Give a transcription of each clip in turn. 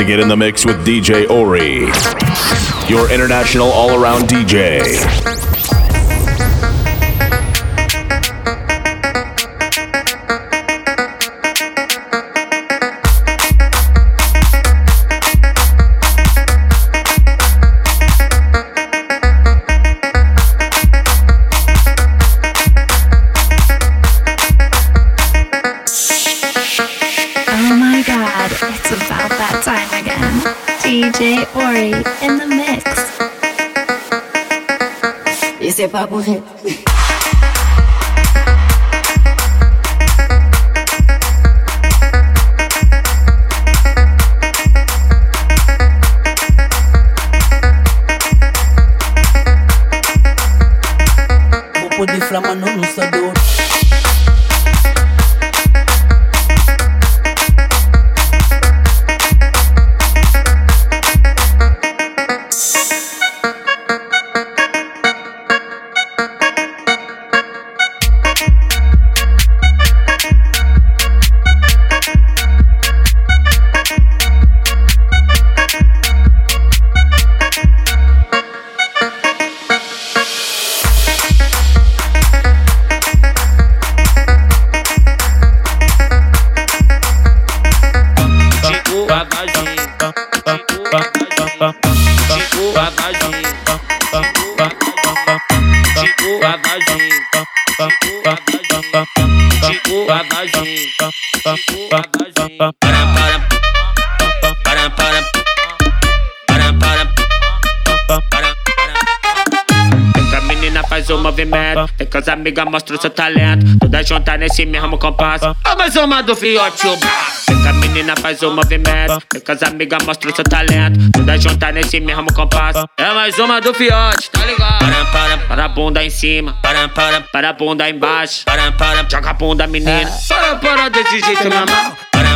To get in the mix with DJ Orrie, your international all around. DJ 와보세요. Vem com as amigas, mostra o seu talento. Toda junta nesse mesmo compasso. Ó, mais uma do fiote, o Vem a menina, faz o movimento. Vem com as amigas, mostra o seu talento. Toda junta nesse mesmo compasso. É mais uma do fiote, tá ligado? Para, para, para a bunda em cima. Para, para, para a bunda embaixo. Para, para, joga a bunda, menina. Para, para desse jeito, meu.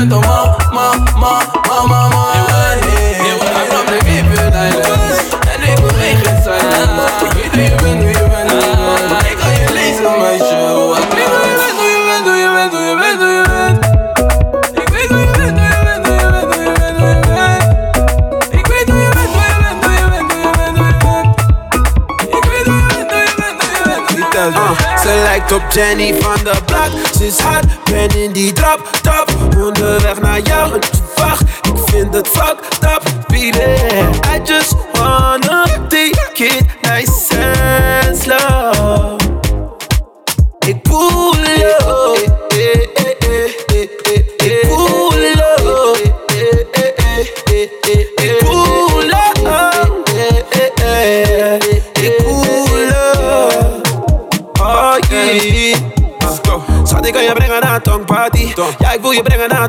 Mama ma, ma, ma, ma, ma, ma. I'm from the ik Ik. Ik weet je bent, je bent, je bent, je bent, je bent. Ik weet je bent, je bent, je bent, je bent, je bent. Ik weet je Jenny van de Black. Ze is hard, ben in die drop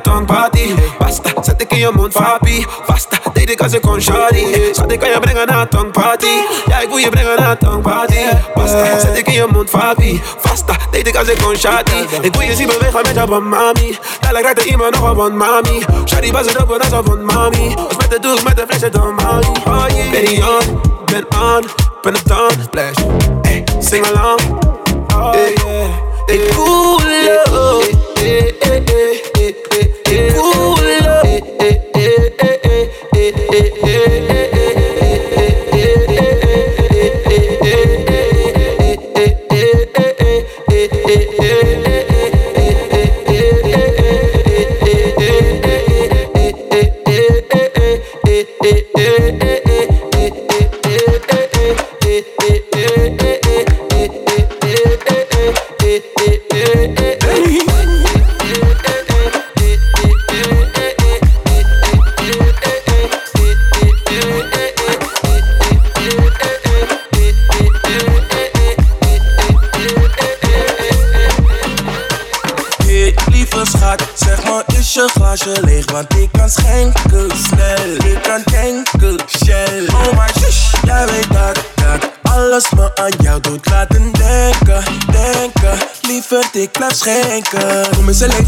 je een party. Basta, zet ik in je mond, papi. Basta, deed ik als ik kon shawty. Schat, ik kan je brengen naar een party. Ja, ik wil je brengen naar een party. Basta, zet ik in je mond, papi. Basta, deed ik als ik kon shawty. Ik wil je zien bewegen met jouw mami. Ja, lijkt er iemand nog op een mami. Shawty, bas het op, dat is op een mami. Als met de doek, met de fles, het dan mami. Oh yeah. Ben on, ben on, ben het dan. Splash, hey, sing along. Oh eh. yeah. Ik voel je,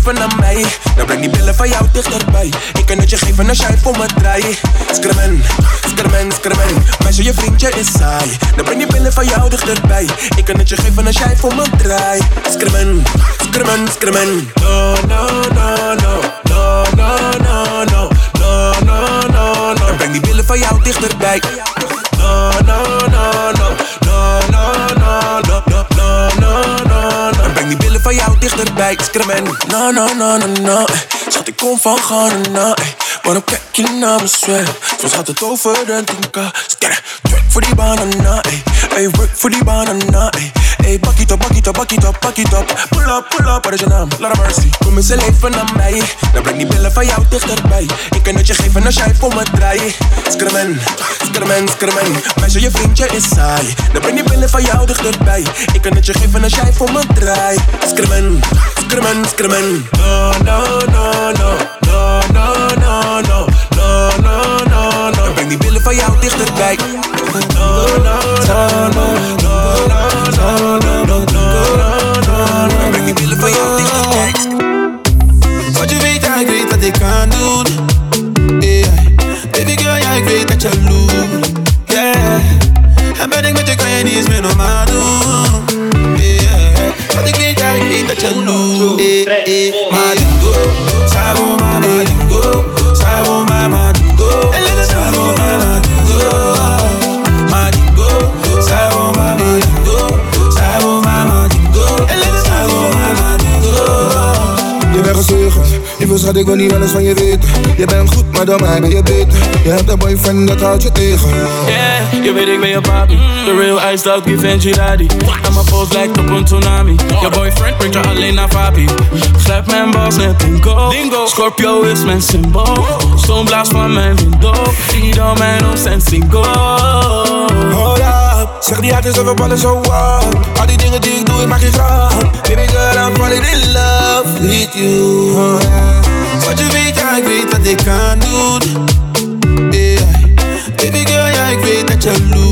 Dan breng die billen van jou dichterbij. Ik kan het je geven als jij voor me draait. Skrmen, skrmen, skrmen Meisje, je vriendje is saai. Dan breng die billen van jou dichterbij. Ik kan het je geven als jij voor me draait. Skrmen, skrmen, skrmen No, no, no, no. No, no, no, no. No, no, no, no. Breng die billen van jou dichterbij dichterbij Skrmen No, no, no, no, no. Schat, ik kom van Ghana, ey Waarom kijk je naar me zwem? Soms gaat het over een 10k Sterre, twerk voor die banana, ey. Ey, work voor die banana, ey Ey, bak it up, it up, it up, Pull up, pull up, wat is je naam? Of mercy Kom eens een leven aan mij Dan breng die billen van jou dichterbij Ik kan het je geven als jij voor me draait Skrmen, skrmen, skrmen Meisje, je vriendje is saai Dan breng die billen van jou dichterbij Ik kan het je geven als jij voor me draait Skrmen, skrmen, skrmen No, no, no, no No, no, no, no No, no, no, no Breng die billen van jou dichterbij schat, ik wil niet alles van je weten. Je bent goed, maar door mij ben je beter. Je hebt een boyfriend, dat houdt je tegen. Yeah, je weet ik ben je papi. The real iced out, give en daddy En mijn post lijkt op een tsunami. Je boyfriend brengt je alleen naar papi Grijp mijn bas net dingo Dingo Scorpio is mijn symbool. Stoonblaas van mijn window. Ieder mijn hoofd zijn single. Hold up, zeg die uit is we ballen zo what Al die dingen die ik doe, ik maak je grap. Baby girl, I'm falling in love with you Wat je weet, ja, ik weet wat ik kan. Yeah. Baby girl, ja, ik dat je loert.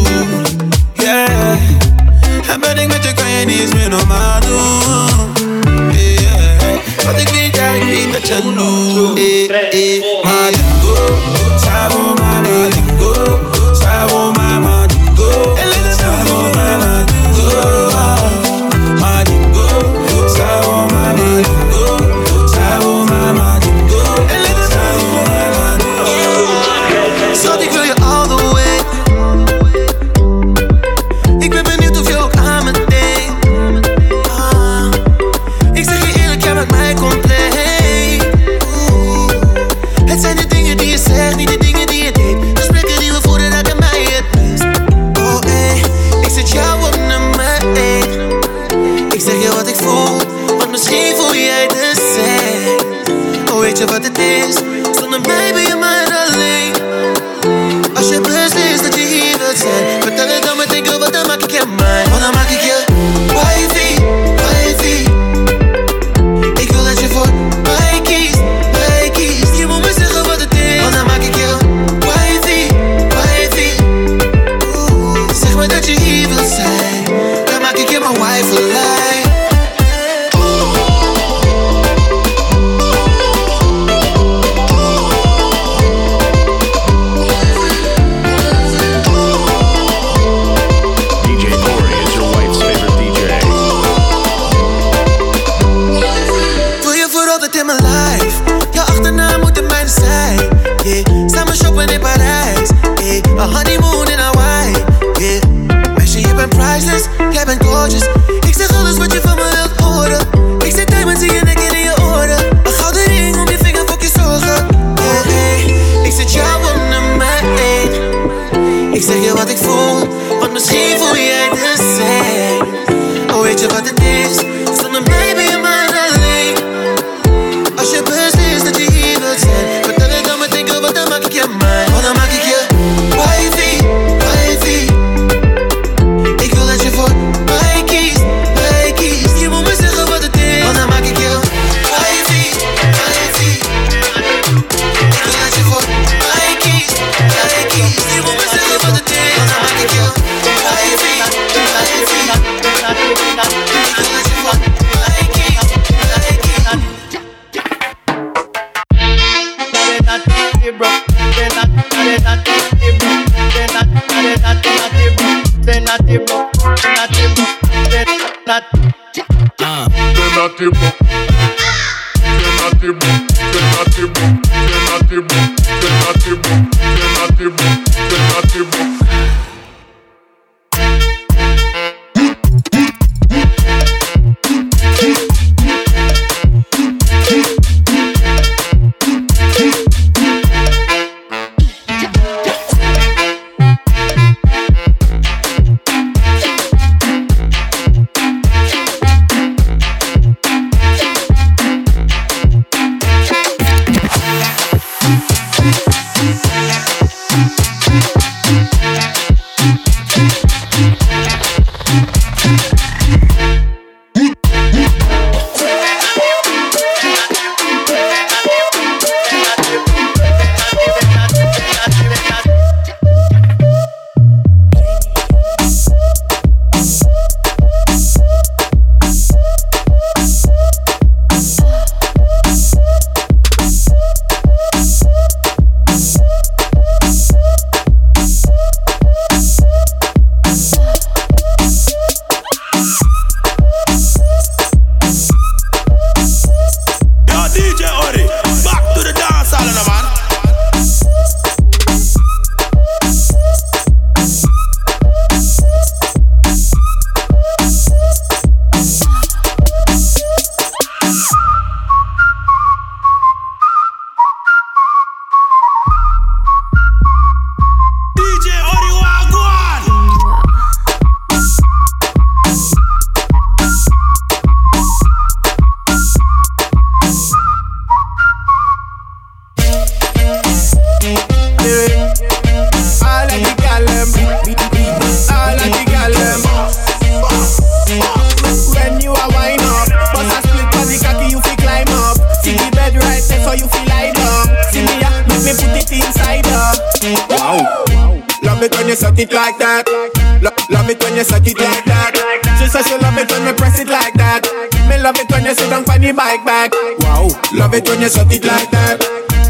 Love it when you suck it like that. Lo- love it when you suck it like that. She says she love it when me press it like that. Me love it when you sit down the bike back. Wow. Love it when you suck it like that.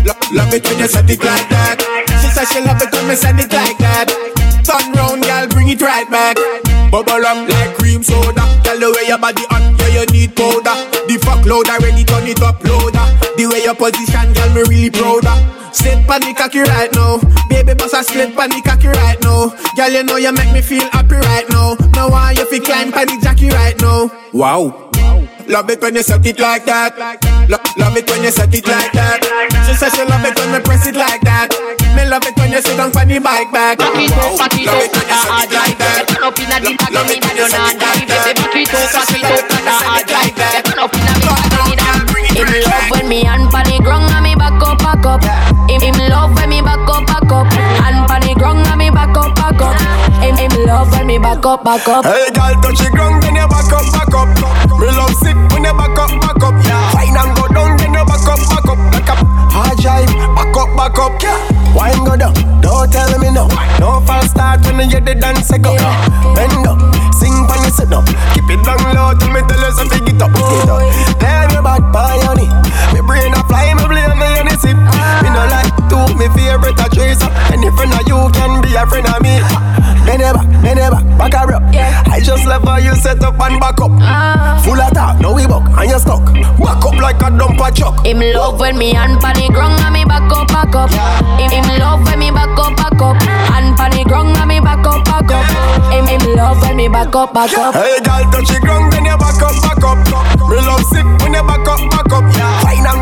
Lo- love it when you suck it like that. She says she love it when me send it like that. Turn round, girl, bring it right back. Bubble up like cream soda. Tell the way your body hot, yeah, you need powder. The fuck load already turn it up loader. The way your position, girl, me really prouder. Sit pan the cocky right now. Baby boss a slip pan the cocky right now. Girl, you know you make me feel happy right now. Now I you fi climb pan the right now. Wow. Love it when you set it like that. Lo- love it when you set it like that. She says she love it when you press it like that. Me love it when you sit on funny bike back. Love it when you suck it like that. Love it when you suck it like that. She says she love it when you suck it like that. Him love when me hand pon the ground me back up, back up. Him love when me back up, back up. Hand pon the ground me back up, back up. Hey, girl, touch the ground, then you back up, back up. Me love sick when you back up, back up. Yeah. Fine and go down, then you back up, back up. Back up, hard drive, back up, back up. Yeah. Wine go down, don't tell me no. No false start when you hear the dance go. Bend up, sing when you sit up. Keep it down low till me tell you something get up, get up. Tell me about boy, honey. Me brain a fly, me blame me sip. Me no like to me favorite a tracer. Any friend of you can be a friend of me. Me never, me never, back her up. I just love how you set up and back up. Ah. Full of talk, now we buck and you stuck. Back up like a dumper truck. Him love when me hand pan the ground and me back up, back up. Him, him love when me back up, back up. Hand pan the ground and me back up, back up. Him, him love when me back up, back up. Hey, girl, touch the ground, then you back up, back up. Me love sick when you back up, back up. Fine and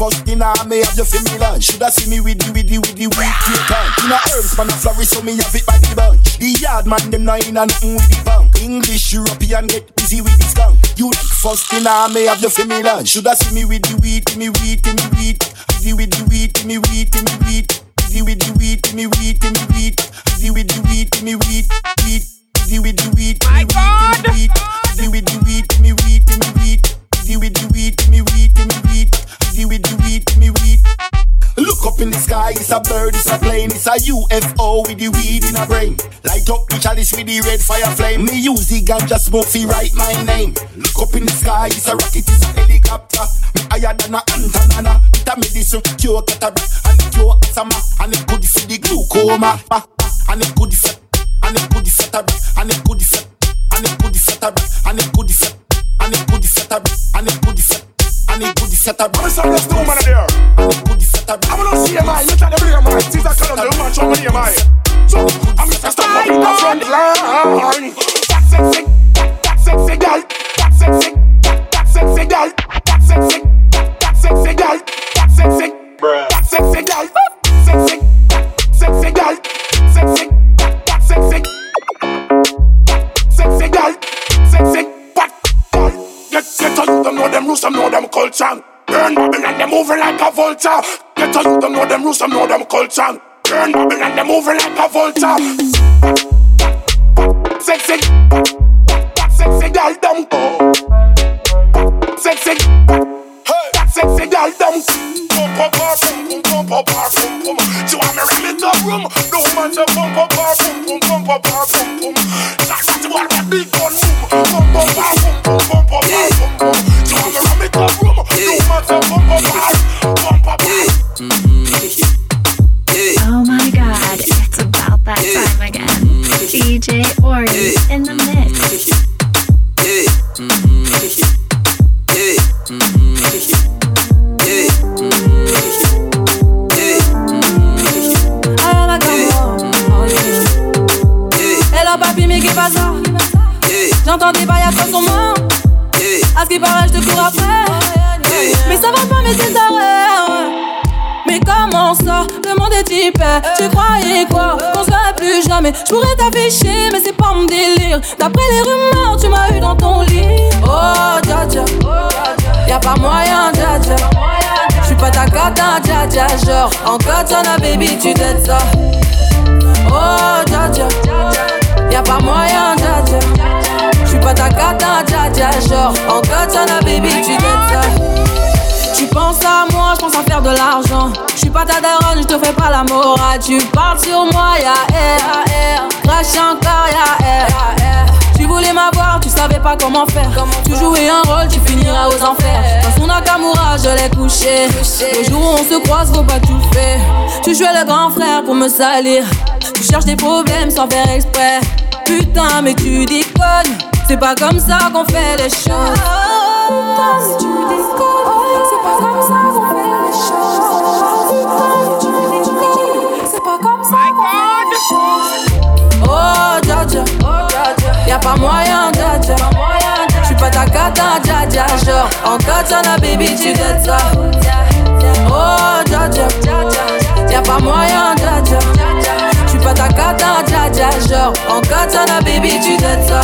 Breakfast dinner, me have you for me lunch. Shoulda see me with the with the with the weed cake on. Inna herbs man a flourish, so me have it by the bunch. The yard man them not inna nothing with the punk. English European get busy with the skunk. You like first dinner, me have you for me lunch. Shoulda see me with the weed, give me weed, give me weed. The with the weed, give me weed, give me weed. The with the weed, give me weed, give me weed. The with the weed, give me weed, weed. The with the weed, give me weed, give me weed. The with the weed, give me weed, give me weed. The with the weed, give me weed, give me weed. The with the weed, give me weed. Look up in the sky, it's a bird, it's a plane, it's a UFO with the weed in a brain. Light up the chalice with the red fire flame. Me use the ganja smoke fi write my name. Look up in the sky, it's a rocket, it's a helicopter. Me higher than a antenna. It a medicine cure cataract and it cure asthma and it good for the glaucoma. And it good for and it good for and it good for and it good for and it good for and it booty set up. And it booty set. And it booty set up. I'm sorry, let's do man there. And it booty set up. I'm gonna see a man. Look at the real man. See that kind of man. Show me a man. So I'm just a stop up front line. That sexy, that that sexy girl. That sexy, that that sexy girl. Moving like a vulture. Get to you, them know them rules, them know them culture. Burn Babylon, they moving like a vulture. Sexy, sexy girl, them Sexy, that sexy girl, them Pump up her, pum pum pump up her, pum pum. She want me ram it up room. No say pump up her, pum pum pump up her, pum pum. DJ Ori in the mix. Ah, Hello papi, mais qu'est pas ça J'entends des bails à son main. À ce qui paraît, je te cours après. Mais ça va pas, mais c'est arrêt. Mais comment ça? Le monde est hyper. Tu croyais quoi? Qu'on jamais. Je pourrais t'afficher, mais c'est pas mon délire. D'après les rumeurs, tu m'as eu dans ton lit. Oh, dja dja. Y'a pas moyen, dja dja. J'suis pas ta cata, dja dja. Genre, en katana, baby, tu t'aides ça. Oh, dja dja. Y'a pas moyen, dja dja. J'suis pas ta cata, dja dja. Genre, en katana, baby, tu t'aides ça. Tu penses à moi, pense à faire de l'argent. Je suis pas ta daronne, je te fais pas la morale. Tu parles sur moi, ya air, air. Crash encore, ya air. Tu voulais m'avoir, tu savais pas comment faire. Tu jouais un rôle, tu finiras aux enfers. Dans son Nakamura, je l'ai couché. Le jour où on se croise, faut pas tout faire. Tu jouais le grand frère pour me salir. Tu cherches des problèmes sans faire exprès. Putain, mais tu déconnes. C'est pas comme ça qu'on fait les choses. Putain, mais tu déconnes. C'est pas comme ça qu'on fait Oh, dja. Oh, y'a pas moyen, dja dja. J'suis pas ta cata, dja dja. Genre, En katana, baby, tu gâtes ça. Oh, dja dja, y'a pas moyen, dja dja. J'suis pas ta cata, dja dja. Genre, en katana, baby, tu gâtes ça.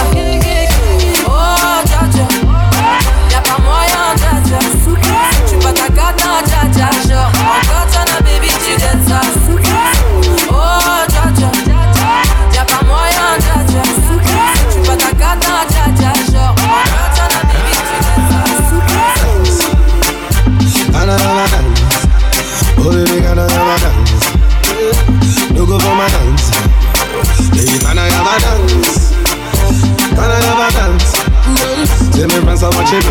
Oh, baby, gonna have a dance. You go for my dance. Baby, gonna have a dance. Gonna have a dance. Tell me friends much you do.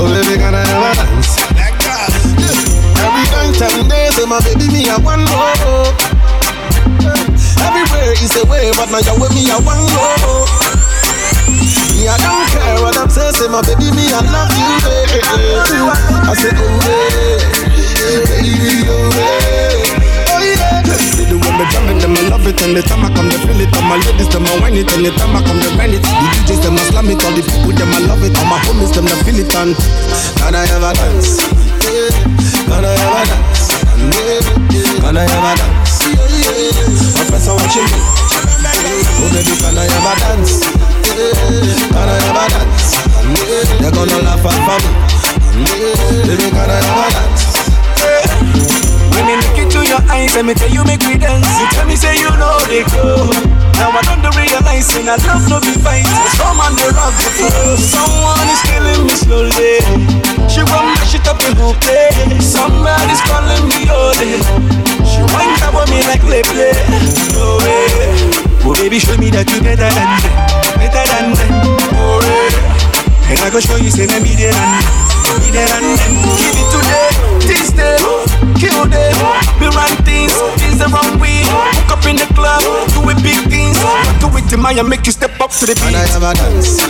Oh, baby, gonna have a dance. Every night and day, say my baby, me a one more. Everywhere is a way, but now you're with me, I want more. Me, I don't care what I'm saying, say my baby, me, I love you, baby. I say, oh, baby, baby, oh, yeah. The way me I love it, and the time I come, they feel it. All my ladies, them I whine it, and the time I come, they grind it. The DJs, them I slam it, all the people, them I love it. All my homies, them they feel it, and can I ever dance? Can I ever dance? Can I ever dance? My friends are watching me. Oh baby, can I ever dance? Can I ever dance? They're gonna laugh at me. Baby, can I ever dance? When me look into your eyes, let me tell you make me dance. You tell me say you know they go. Now I don't realize and I love no be fight. Some on the rock the floor. Someone is killing me slowly. She want my shit up in her place. Somebody's calling me all day. She winds up on me like play play. Oh yeah. Oh baby, show me that you better than them, better than them. Oh yeah. And I go show you say let me there and me there and them. Give it to them, this them, kill them. We run things, things the wrong way. Hook up in the club, do it big things. Do it to Maya, make you step up to the beat. Can I ever dance?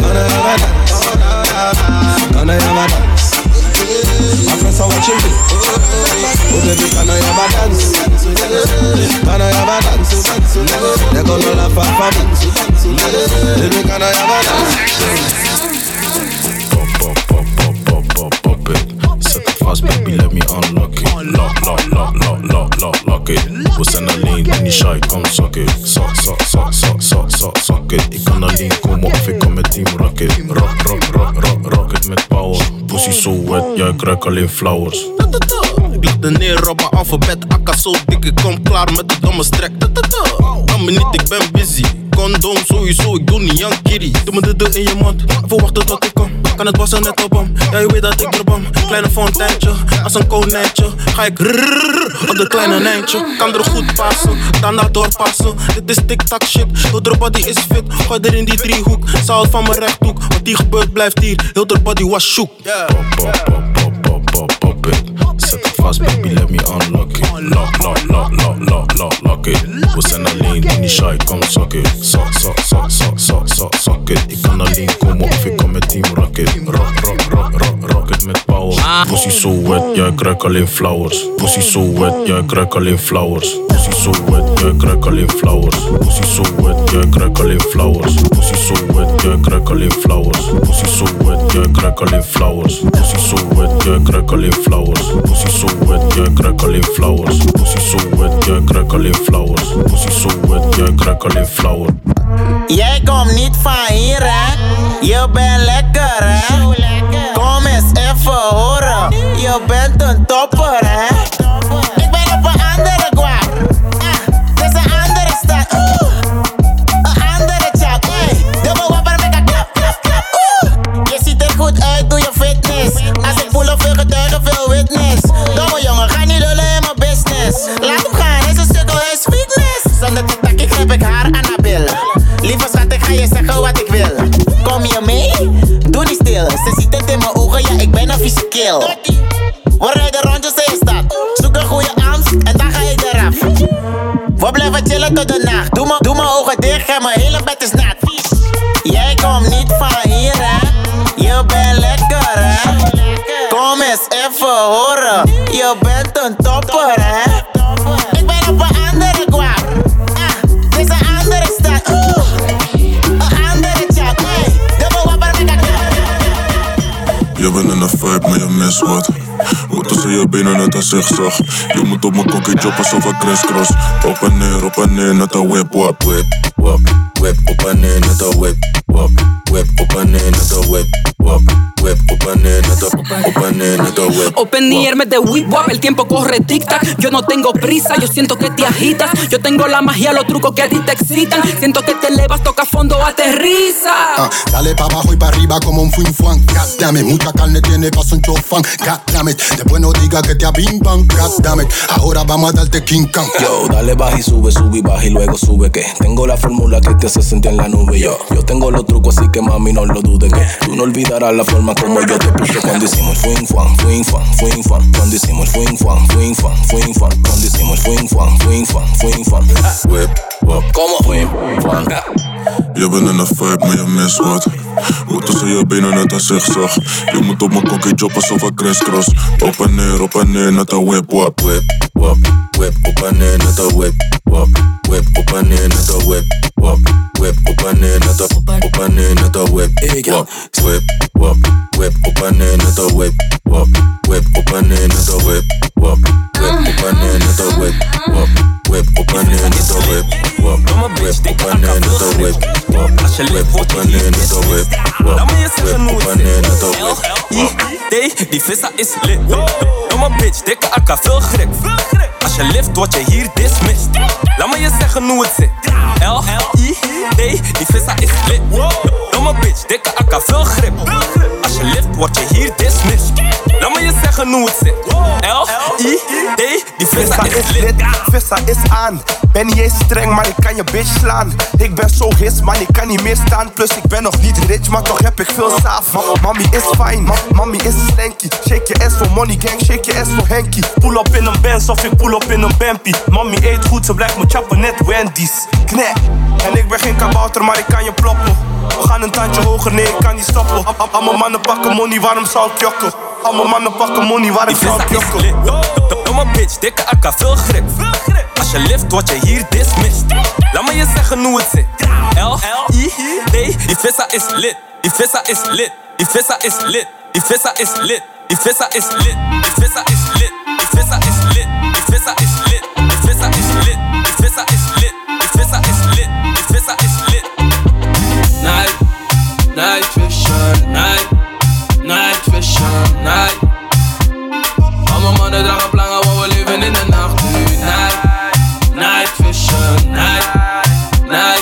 Can I ever dance? Can I ever dance? My friends are watching me. Oh baby, can I ever dance? Can I ever dance? They're gonna laugh at me. Baby, het vast, baby, let me unlock it. Lock, lock, lock, lock, it. Alleen in shy, kom zak it. Zak it. Ik kan alleen komen of ik kan met team rocket. Rock, rock, rock, rock, met power. Pussy so wet, ja, ik ruik alleen flowers. Ik leg er neer op mijn alfabet, akka zo dik, ik kom klaar met de domme strek. Kan me niet, ik ben busy. Sowieso, ik doe niet Kitty. Doe me de deur in je mond, even wachten tot ik kom. Kan het wassen net op hem, ja je weet dat ik er bom. Kleine fonteintje, als een konijntje. Ga ik rrrr op de kleine nijntje. Kan er goed passen, dan dat doorpassen. Dit is tic-tac shit, heel de body is fit. Gooi er in die driehoek, het van mijn rechthoek. Wat die gebeurt blijft hier, heel body was shook. Pop, Lock, lock, lock, lock, lock, lock, lock it. We zijn alleen in die shy, kom zak it. Zak, zak, zak, zak, zak, zak, zak it. Ik kan alleen komen of ik kom met team rocket. Rock, rock, rock, rock, rock it met power. Pussy so wet, ik ruik alleen flowers. Pussy so wet, ik ruik alleen flowers. So wet, ik ruik flowers. Pussy so wet, ik ruik flowers. Pussy so wet, ik ruik flowers. Pussy so wet, ik ruik flowers. Pussy so wet, ik ruik flowers. Pussy so wet, ik ruik flowers. Pussy so wet, ik ruik flowers. Pussy so wet, ruik alleen flowers. Jij komt niet van hier, benen net een zigzag. Je moet op mijn kokkie job alsof ik crisscross. Op en neer, op en neer, net een whip, whip. Whip, op en neer, net een whip. Whip, op en neer, net een whip. Whip, Open near me de whip wap, el tiempo corre tic tac. Yo no tengo prisa, yo siento que te agitas. Yo tengo la magia, los trucos que a ti te excitan. Siento que te elevas, toca fondo, aterriza. Ah, dale pa' abajo y pa' arriba como un fin fuan. God damn it, mucha carne tiene paso un chofán. God damn it, después no diga que te abimban. God damn it, ahora vamos a darte King Kong. Yo, dale baja y sube, sube y baja y luego sube que tengo la fórmula que te hace sentir en la nube. Yo, yo tengo los trucos así que mami no lo dudes que tú no olvidarás la forma como yo Yo cuando hicimos fuin fuan, fuin fuan, fuin fuan. Cuando hicimos fuin. Cuando hicimos. Whip wap. ¿Cómo fue? Fan. Je bent in een vibe, maar je mis wat. Hoe tussen je benen net een zigzag. Je moet op mijn kokkie job alsof ik crisscross. Op en neer, op en neer, net een whip, wap, whip, wap. Whip, op en neer, net een whip, wap. Whip, op en neer, net een whip, wap. Whip, op en neer, net een, op en neer, net een whip, wap. Whip, wap. Whip, op en neer, net een whip, wap. Whip, op en neer, net een whip, wap. open in die vissa is lit. Domme bitch, dikke akka, veel grip. Als je lift, word je hier dismissed. Laat me je zeggen hoe het zit. L, I, D, die vissa is lit. Domme bitch, dikke akka, veel grip. Als je lift, word je hier dismissed. Laat me je zeggen hoe het zit. L-I-D, die vissa is lit. Vissa is aan. Ben niet eens streng, maar ik kan je bitch slaan. Ik ben zo his, man, ik kan niet meer staan. Plus ik ben nog niet rich, maar toch heb ik veel saaf. Ma Mami is fijn, ma mami is slanky. Shake je ass voor money gang, shake je ass voor Henky. Pull up in een Benz of ik pull up in een Bempie. Mami eet goed, ze blijft me chappen, net Wendy's. Knek. En ik ben geen kabouter, maar ik kan je ploppen. We gaan een tandje hoger, nee, ik kan niet stoppen. Al- al- Allemaal mannen pakken money, waarom zou ik jokken? Allemaal mannen pakken money, waarom zou ik jokken? Domme bitch, dikke akka, veel grip. Als je lift, word je hier dismissed. Laat me je zeggen hoe het zit. L-I-D, die vissa is lit. Die vissa is lit. Die vissa is lit. Die vissa is lit. Die vissa is lit. Die vissa is lit. Die vissa is lit. Die vissa is lit. Die vissa is lit. Die vissa is lit. Is lit. Vissa is lit. Night, night vision, night, night vision, night. Allemaal mannen dragen plangen, want we leven in de nacht nu. Night, night vision, night, night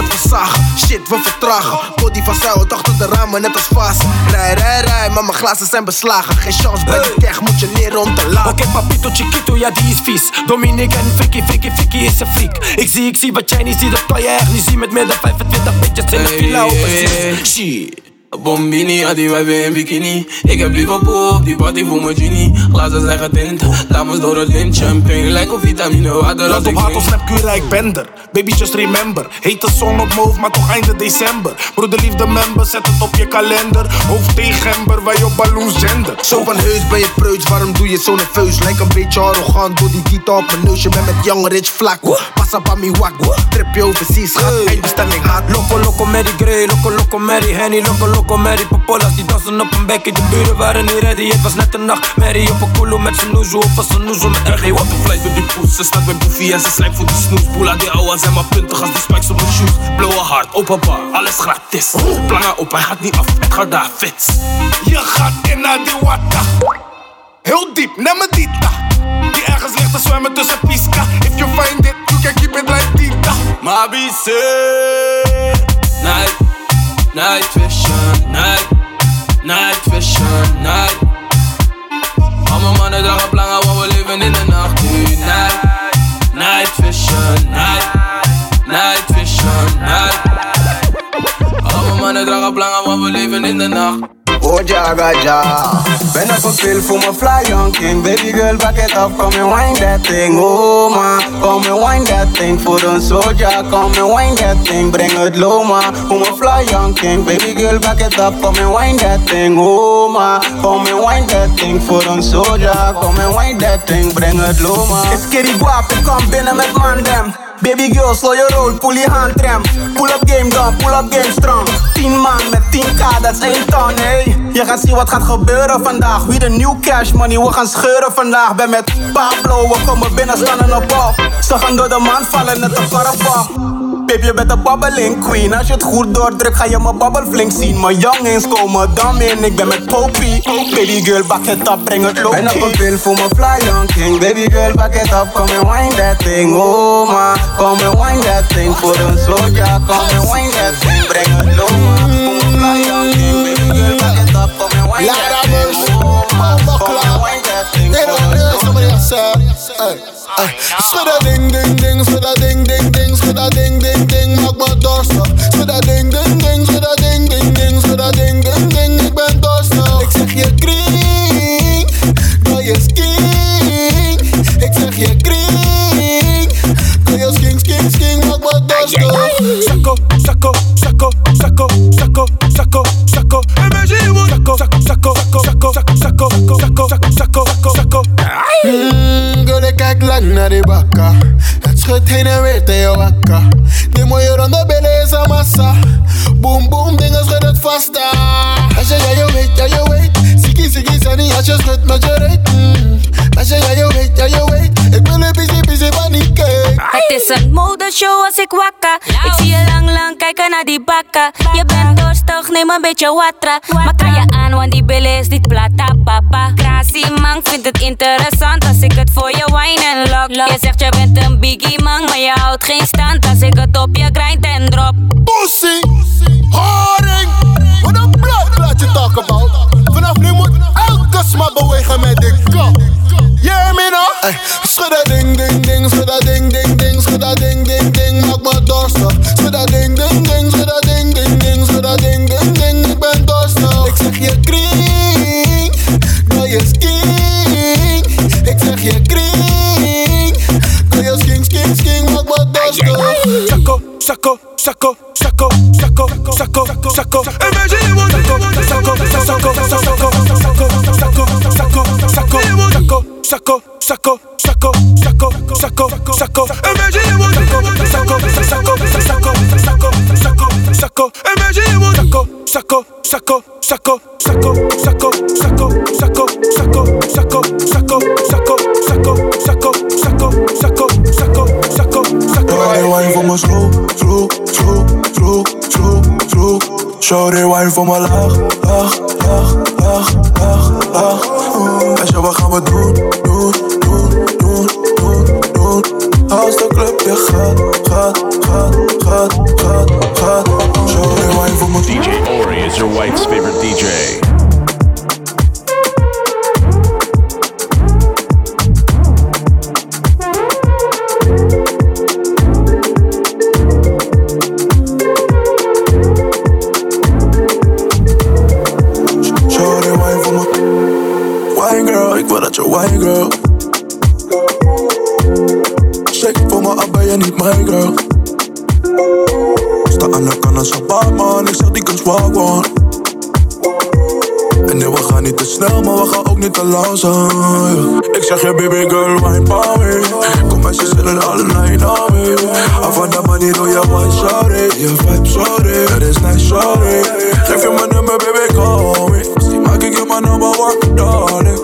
wat we zagen, shit we vertragen Body van zuil, achter de ramen net als vast Rij, rij, rij, maar mijn glazen zijn beslagen. Geen chance bij die keg, moet je leren om te lachen. Oké, papito chiquito, ja die is vies. Dominic en Vicky, Vicky, Vicky is een freak. Ik zie, ik zie wat jij niet ziet, dat kan je echt niet zien. Met meer dan 25 bitches in de villa zin. Shit. Bombini, had die wijven in bikini. Ik heb liever poep, die party voor mijn genie. Glazen zijn getint, dames door het lint. Champagne lijkt op vitamine water ik op hart drink. of snap Cura, ik ben er. Baby just remember. Hete zon op mijn hoofd, maar toch einde december. Broederliefde member, zet het op je kalender. Hoofd tegen gember, wij op balloons gender Zo van heus ben je preuts, waarom doe je zo nerveus? Lijkt een beetje arrogant door die gitaar op mijn neus. Je bent met young rich vlak, passa pa mi wak. Trip je overseas, gaat eindbestemming haat Loco, loco, Mary Grey, loco, loco, Mary Henny. Loco, loco, Mary Popolas Die dansen op een bekje, de buren waren niet ready. Het was net een nacht, Mary op een koelo met zijn Of was een noezel met RG Wat een fly door die poes, ze staat bij Boefie en ze slijkt voor die snoes Boela die ouwe zijn maar puntig als die spikes op mijn shoes. Blauwe hart, open bar, alles gratis. Plangen op, hij gaat niet af, het gaat daar fits. Je gaat in naar die watta Heel diep, neem me dita. Die ergens ligt te zwemmen tussen pisca. If you find it, you can keep it like dita Mabi say Night, night vision, night, night vision, night. Allemaal mannen dragen plangen, want we leven in de nacht nu Night, night. Vision, night, night vision, night. Allemaal mannen dragen plangen, want we leven in de nacht Oh jaga ja op een pil voor mijn fly young king Baby girl back it up, come and wind that thing. Oh ma, come and wind that thing. Voor een soldier, come and wind that thing. Breng het low ma, voor mijn fly young king. Baby girl back it up, come and wind that thing. Oh ma, come and wind that thing. Voor een soldier, come and wind that thing. Breng het low ma. Is kitty guap, ik kom binnen met mandem Baby girl, slow je roll, pull je handrem. Pull up game gun, pull up game strong. 10 man met 10k, dat is 1 ton, hey. Je gaat zien wat gaat gebeuren vandaag. Wie de new cash money, we gaan scheuren vandaag. Ben met Pablo, we komen binnen, staan op op. Ze gaan door de man vallen, net een karabak. Baby, je bent een babbeling queen. Als je het goed doordrukt, ga je mijn babbel flink zien. Mijn jongens komen dan in, ik ben met Popie. Baby girl, bak het up, breng het low Ben op een pil voor mijn fly young king. Baby girl, back it up, come and wine that thing. Oh ma, come and wine that thing. Voor een soja, come and wine that thing. Breng het low said, Schudda ding ding ding, schudda ding ding ding, schudda ding ding ding, maak me dorstig. Schudda ding ding ding, schudda ding ding ding, schudda ding ding ding, ik ben dorstig. Ik zeg je kring, dat je skink. Ik zeg je kring, dat je skink, skink, skink, maak me dorstig. Sako, sako, sako, sako, sako, sako, sako. What? Sako, sako, sako, sako, sako, sako, sako, sako, sako, sako, kijk lang naar die bakka. Het schudt heen en weer tegen wakka. Die mooie ronde billen is een massa. Boom, boom, dingen schud het vast. Als je ja, je weet, ja, je weet. Ziggy, ziggy, sunny, als je schudt met je reet. Mm. Als je ja, je weet, ja, je weet. Ik wil een busy, busy paniek. Het is een modeshow als ik wakka. Ik zie je lang, lang kijken naar die bakka. Je bent dorstig, neem een beetje watra. Maar kan je aan, want die billen is niet plata, papa. Krasie man, vindt het interessant als ik het voor je wine en lock. Je zegt je bent een biggie man, maar je houdt geen stand als ik het op je grind en drop. Pussy, haring. Wat een blad laat je talk about. Vanaf nu moet elke sma bewegen met de kop. Yeah, me nou? Schudda ding ding ding, schudda ding ding ding, schudda ding ding ding, maak me dorstig. Schudda ding ding ding, schudda ding ding ding, schudda ding ding ding, ik ben dorstig. Ik zeg je kring, dat je skink. Ik zeg je kring, dat je skink, skink, skink, maak me dorstig. Sako, sako, sako, sako, sako, sako, sako. Imagine what sako, sako, sako, sako, sako, sako, sako, sako, sako, sako, sako, sako. Imagine what sako, sako, sako, sako, sako, sako, sako. Imagine what sako, sako, sako, sako, sako, sako, sako, sako, sako, sako, sako, Shawty wine voor me slow, slow, slow, slow, slow, slow. Shawty wine voor me laag, laag, laag, laag, laag, laag. Mm. En zo wat gaan we doen, doen, doen, doen, doen, doen. Als de club weer gaat, gaat, gaat, gaat, gaat, gaat. Shawty wine voor me DJ Orrie is your wife's favorite DJ. Te langzaam. Ik zeg je baby girl, wine power. Kom maar, ze zullen alle night me. Af van de manier hoe je wine, sorry. Je vibe, sorry. Het is nice, sorry. Geef je mijn nummer, baby, call me. Maak ik je mijn nummer one, darling.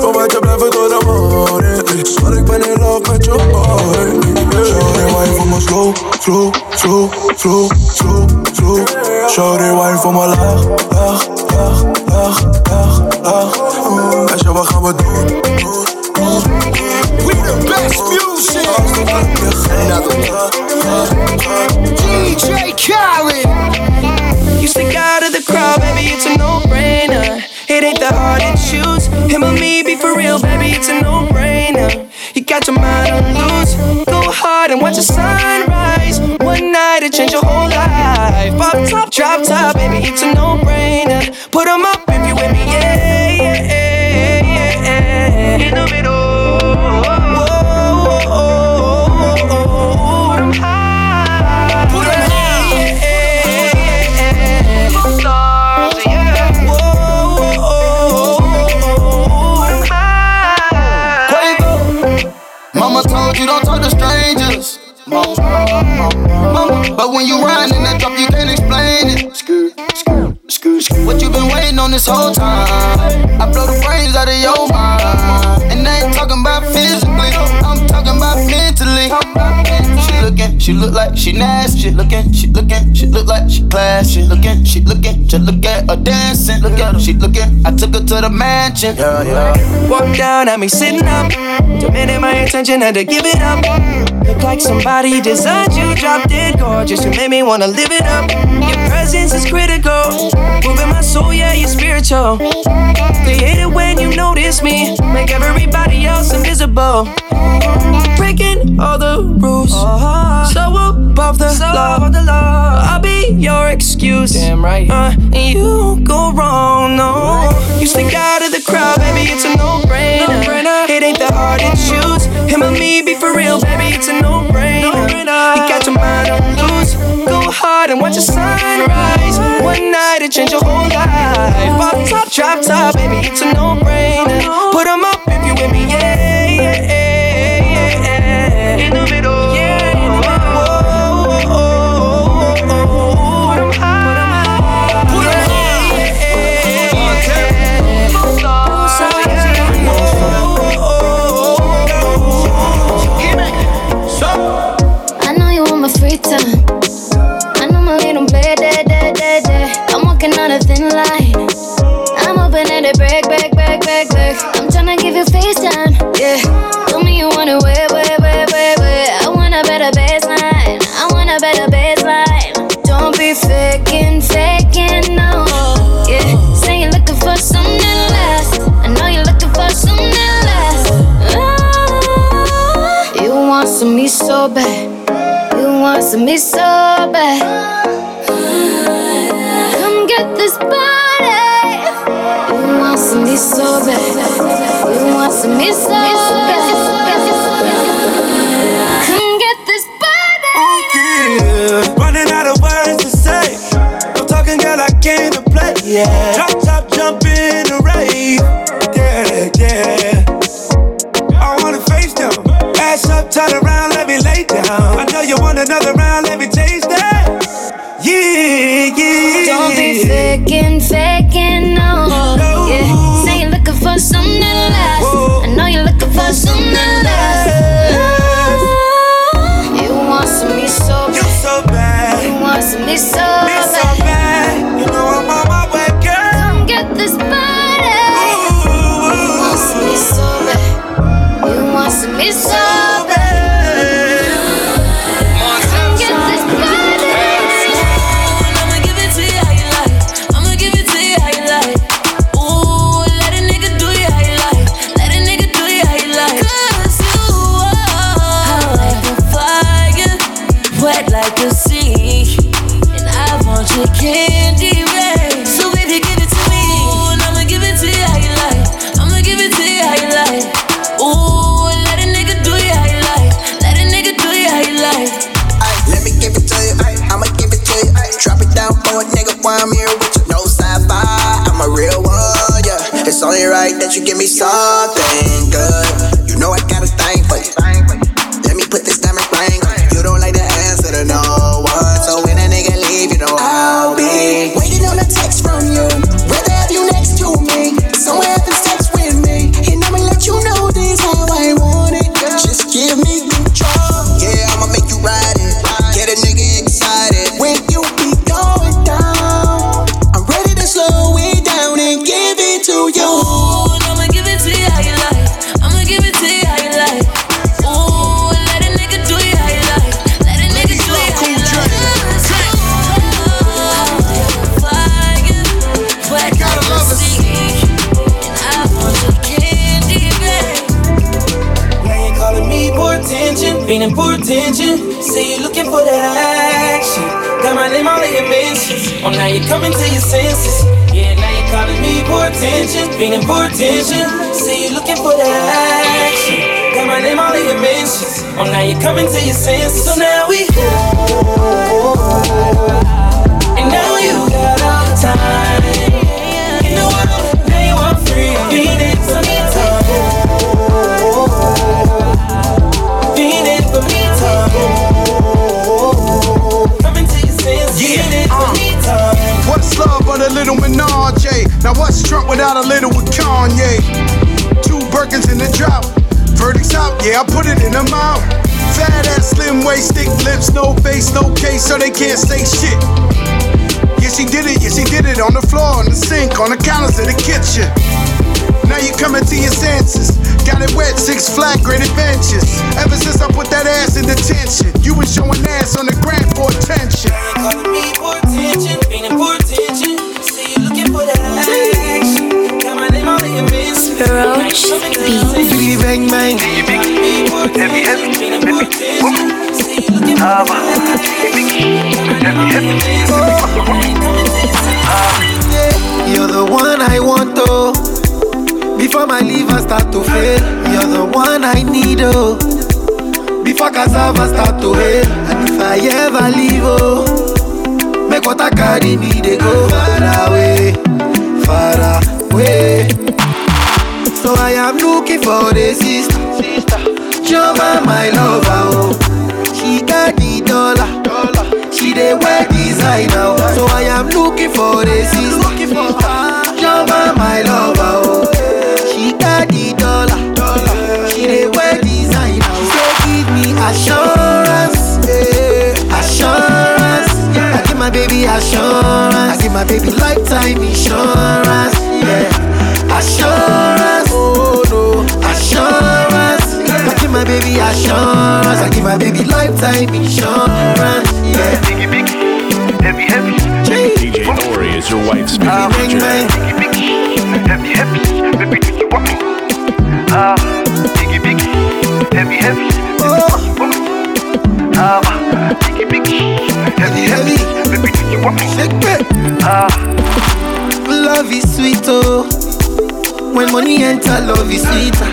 Voor mij te blijven tot de morning. Zwaar, ik ben in love met je boy. Shawty wine voor me slow, slow, slow, slow, slow, slow. Shawty wine voor me laag, laag, laag, laag, laag, laag. En zo, wat gaan we doen? We the best music. DJ Khaled. You stick out of the crowd, baby, it's a no-brainer. It ain't that hard to choose. Him or me, be for real, baby, it's a no-brainer. You got your mind on loose. Go hard and watch the sunrise. One night it change your whole life. Pop top, drop top, baby, it's a no-brainer. Put 'em up if you with me, yeah, But when you ride in that drop, you can't explain it. What you been waiting on this whole time? I blow the brains out of your mind. And I ain't talking about physically, I'm talking about mentally. She looking, she look like she nasty. She looking, she looking, she look like she classy. Looking, she looking, just look at her dancing. Look at her, she looking. I took her to the mansion. Yeah, yeah. Walk down at me sitting up, demanding my attention, had to give it up. Look like somebody designed you, drop dead gorgeous. You made me wanna live it up. Your presence is critical, moving my soul, yeah, you're spiritual. They hate it when you notice me, make everybody else invisible. Breaking all the rules, so above the law. I'll be your excuse. Damn right. Uh, and you go wrong, no. You stick out of the crowd, baby, it's a no-brainer. It ain't that hard to choose. Him and me be for real, baby, it's a no-brainer. You got your mind on loose. Go hard and watch the sunrise. One night it change your whole life. Pop top, drop top, baby, it's a no-brainer. Put 'em up if you with me, yeah, You want some me so bad. Come get this body. You want me so bad. You want me so bad. Come get this body. Running out of words to say. I'm talking, girl, I came to play. Yeah. Drop top, jump in the rave. Yeah, yeah. Down. I know you want another round, let me taste that. Yeah, yeah. Don't be faking, faking, no. Yeah, say you're looking for something less. I know you're looking for something less. Ah, You want some me so bad. You so bad. You want some me so Me so bad. Right that you give me something good. You know I so they can't say shit. Yeah, she did it, yeah, she did it on the floor, on the sink, on the counters in the kitchen. Now you coming to your senses. Got it wet, six flat, great adventures. Ever since I put that ass in detention, you been showing ass on the ground for attention. Calling me for attention, feeling for attention. See you looking for that action. Got my name on your miss. Roach Biggie bang bang. Heavy heavy heavy. You're the one I want, oh. Before my liver start to fail, you're the one I need, oh. Before cassava start to hail, and if I ever leave, oh, make I carry me, they go far away, far away. So I am looking for a sister, sister. My lover, oh. Dey wear designer, oh. So I am looking for a sister, Joma, my lover, oh. She got the dollar. She dey wear designer. So give me assurance, eh, assurance. I give my baby assurance. I give my baby lifetime insurance, yeah. Assurance, oh no, assurance. I give my baby assurance. I give my baby lifetime insurance, yeah. Heavy, heavy. DJ Orrie is your wife's baby DJ. Heavy, heavy, baby, do you want me? Ah, biggie, biggie, heavy, heavy. Oh, biggie, biggie, heavy, heavy, baby, do you want me? Ah, Love is sweet, oh. When money enter, love is sweeter.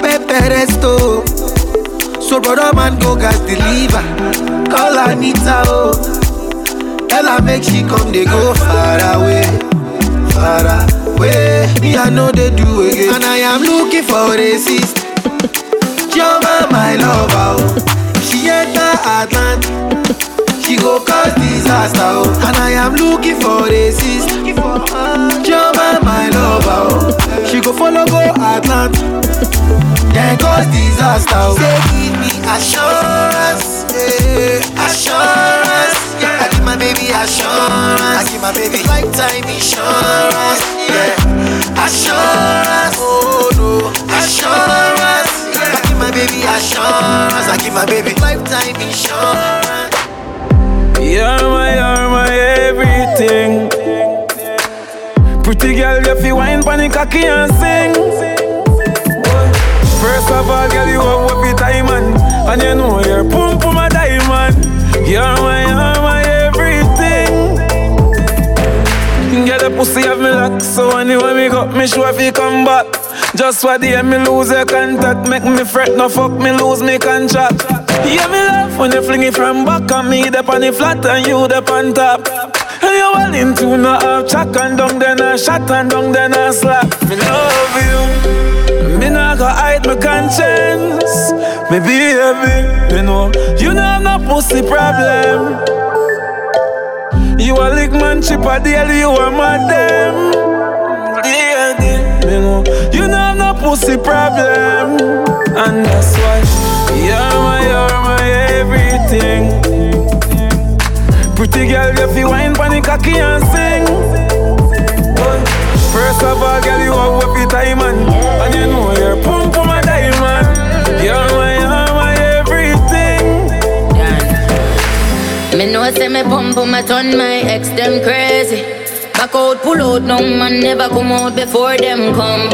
Pepe resto. So brother man go gas deliver. Call Anita, oh. Tell her make she come, they go far away, far away. Me I know they do again, and I am looking for a sister. Joma, my lover, oh. She enter Atlanta. She go cause disaster, oh And I am looking for a sister Joma, my lover, oh She go follow go Atlanta Then cause disaster, oh Say give me assurance, yeah Assurance, give my baby assurance. I give my baby lifetime insurance, yeah. Assurance, oh no. Assurance, yeah. I give my baby assurance. I give my baby lifetime insurance. You're my, you're my everything. Pretty girl, you feel wine the cocky and sing. First of all, girl, you have what the diamond, and you know you're pum pum a diamond. You're my, you're my pussy have me lock, so anyway me got me sure if you come back. Just for the me lose your contact, make me fret, no fuck me lose me contract. Yeah, me love when you fling it from back and me the on the flat and you the on top. And you well into no half chuck and down then I shot and down then I slap. Me love you, me not go hide my conscience. Me baby, you know you know have no pussy problem. You a lick man chip a deal, you a madam. Yeah, yeah, you know have no pussy problem, and that's why you're my, you're my everything. Pretty girl, you feel wine pon the cocky and sing. First of all, girl, you have what the diamond, and you know you're pum pum a diamond. You're my, Me know say me pump pum a turn my ex them crazy. Back out, pull out, no man never come out before them come.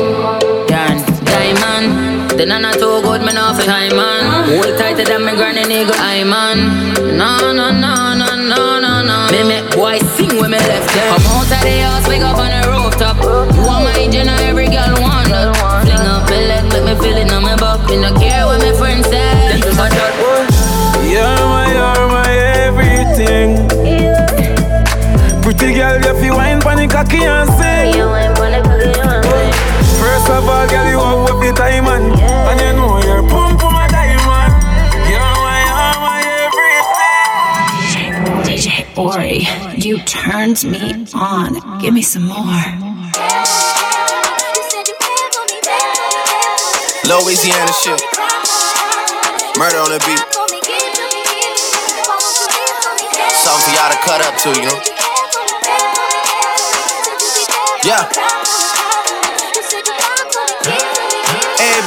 Dan, diamond. Then I'm too good, me not for time man. Hold tighter than me granny nigga, I man. No, no, no, no, no, no, no. Me make boy sing when me left them. Come out of the house, wake up on the rooftop. You want my engine, every girl want that. Fling up my leg, make me feel it on my back. Me no care what my friends say. Just a chat. You're Pretty girl, you feel wine pon the cocky and sing. First of all, girl, you have what the diamond, and you know you're pum pum a diamond. You're my, you're my everything. DJ Orrie, you turned me on. Give me some more. Louisiana shit. Murder on the beat. Something for y'all to cut up to, you know? Yeah.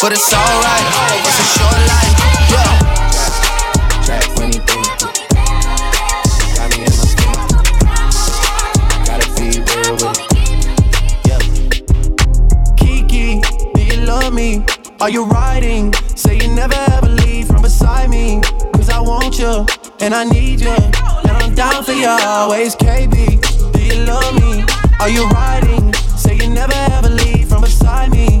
but it's alright. It's a short life. Yeah. Kiki, do you love me? Are you riding? Say you never ever leave from beside me. Cause I want you and I need you. And I'm down for you always, KB. Do you love me? Are you riding? Say you never ever leave from beside me.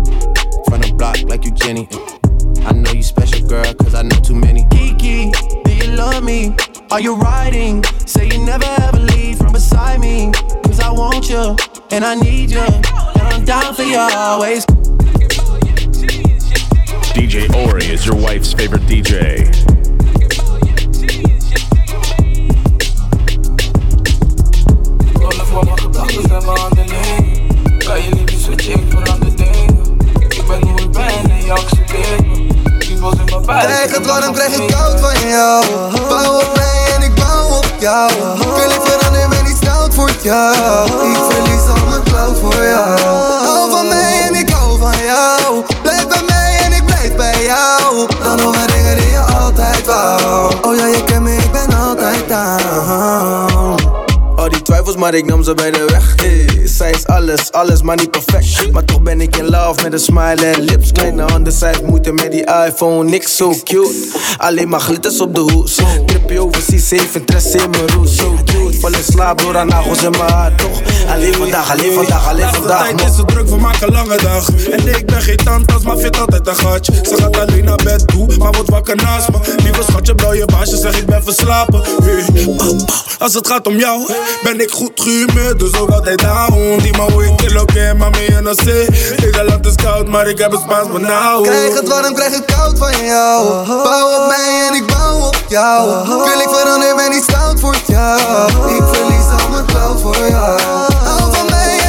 from the block like you Jenny. I know you special, girl, cause I know too many. Kiki, do you love me? Are you riding? Say you never ever leave from beside me. Cause I want you, and I need you, and I'm down for you always. DJ Orrie is your wife's favorite DJ. Krijg het warm, krijg ik koud van jou. Bouw op mij en ik bouw op jou. Ik veranderen, ben niet stout voor jou. Ik verlies al mijn cloud voor jou. Hou van mij en ik hou van jou. Blijf bij mij en ik blijf bij jou. Dan een dingen die je altijd wou. Oh ja, je kent me, ik ben altijd down Maar ik nam ze bij de weg zij is alles, alles maar niet perfect. Maar toch ben ik in love met een smile en lips. Kleine handen, zij moeite met die iPhone, niks zo cute. Alleen maar glitters op de hoes. Tripje overseas, heeft interesse in mijn roes. Zo cute, val in slaap door haar nagels in mijn haar, toch? Alleen vandaag, alleen vandaag, alleen vandaag. Tijd is zo druk, we maken een lange dag. En nee, ik ben geen tantas, maar vind altijd een gatje. Ze gaat alleen naar bed toe, maar wordt wakker naast me. Lieve schatje, blauw je baasje, zeg ik ben verslapen. Als het gaat om jou, ben ik goed gehumeurd, dus ook altijd down. Dime hoe ik lo que mami, yo no sé Nederland is koud, maar ik heb het Spaans benauwd Krijg het warm, krijg het koud van jou. Bouw op mij en ik bouw op jou. Wil ik veranderen, ben niet stout voor jou. Ik verlies al mijn cloud voor jou. Hou van mij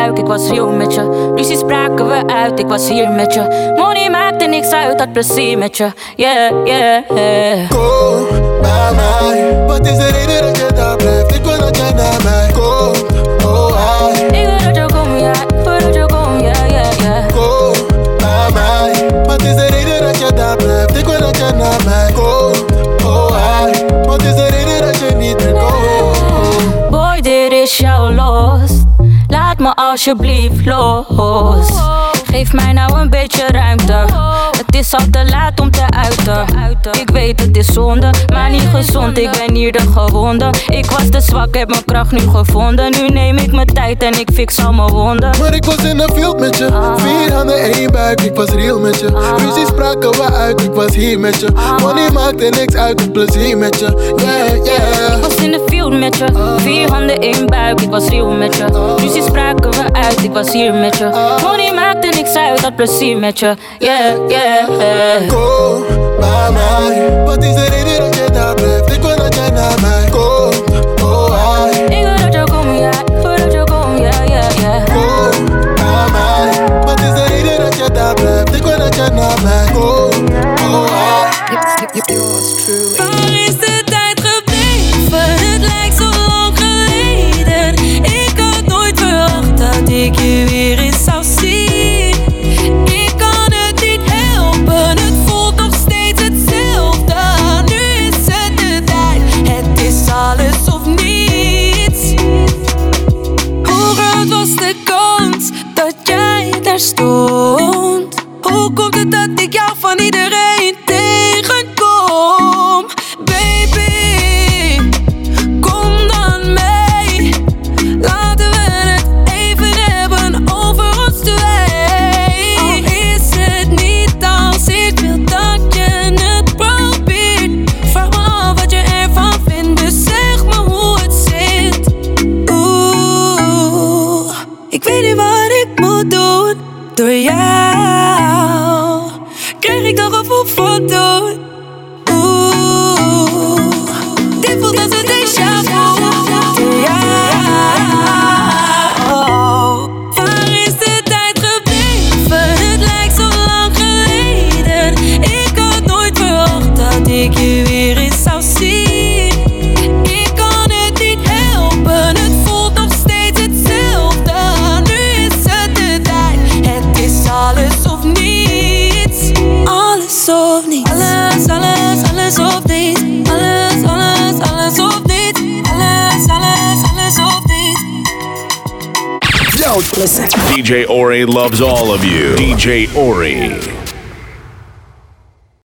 buik. Ik was real met je. Ruzie spraken we uit, ik was hier met je. Money maakte er niks uit, had plezier met je. Yeah, yeah, yeah. Kom bij mij. Wat is de reden dat je daar blijft? Ik wil dat jij naar mij komt. Oh, I. Ik wil dat je komt, ja. Ik wil dat je komt, ja, ja, ja. Kom bij mij. Wat is de reden dat je daar blijft? Ik wil dat jij naar mij komt. Oh, I. Wat is de reden dat je niet meer komt? Boy, dit is jouw los. Alsjeblieft los. Geef mij nou een beetje ruimte. Het is al te laat om te uiten. Ik weet het is zonde, maar niet gezond. Ik ben hier de gewonde. Ik was te zwak, heb mijn kracht nu gevonden. Nu neem ik mijn tijd en ik fix al mijn wonden. Maar ik was in de field met je. Vier handen, één buik, ik was real met je. Ruzie spraken we uit, ik was hier met je. Money maakte niks uit, ik plezier met je. Yeah, yeah. Ik was in de field met je. Vier handen, één buik, ik was real met je. Ruzie spraken we uit, ik was hier met je. Money maakte niks uit, had plezier met je. Yeah, yeah. Kom bij mij. Wat is de reden dat je daar blijft? Ik wil dat jij naar mij komt. Oh, I. Ik wil dat je komt, ja. Ik wil dat je komt, ja, ja, ja. Kom bij mij. Wat is de reden dat je daar blijft? Ik wil dat jij naar mij komt. Oh, I. all of you. DJ Orrie.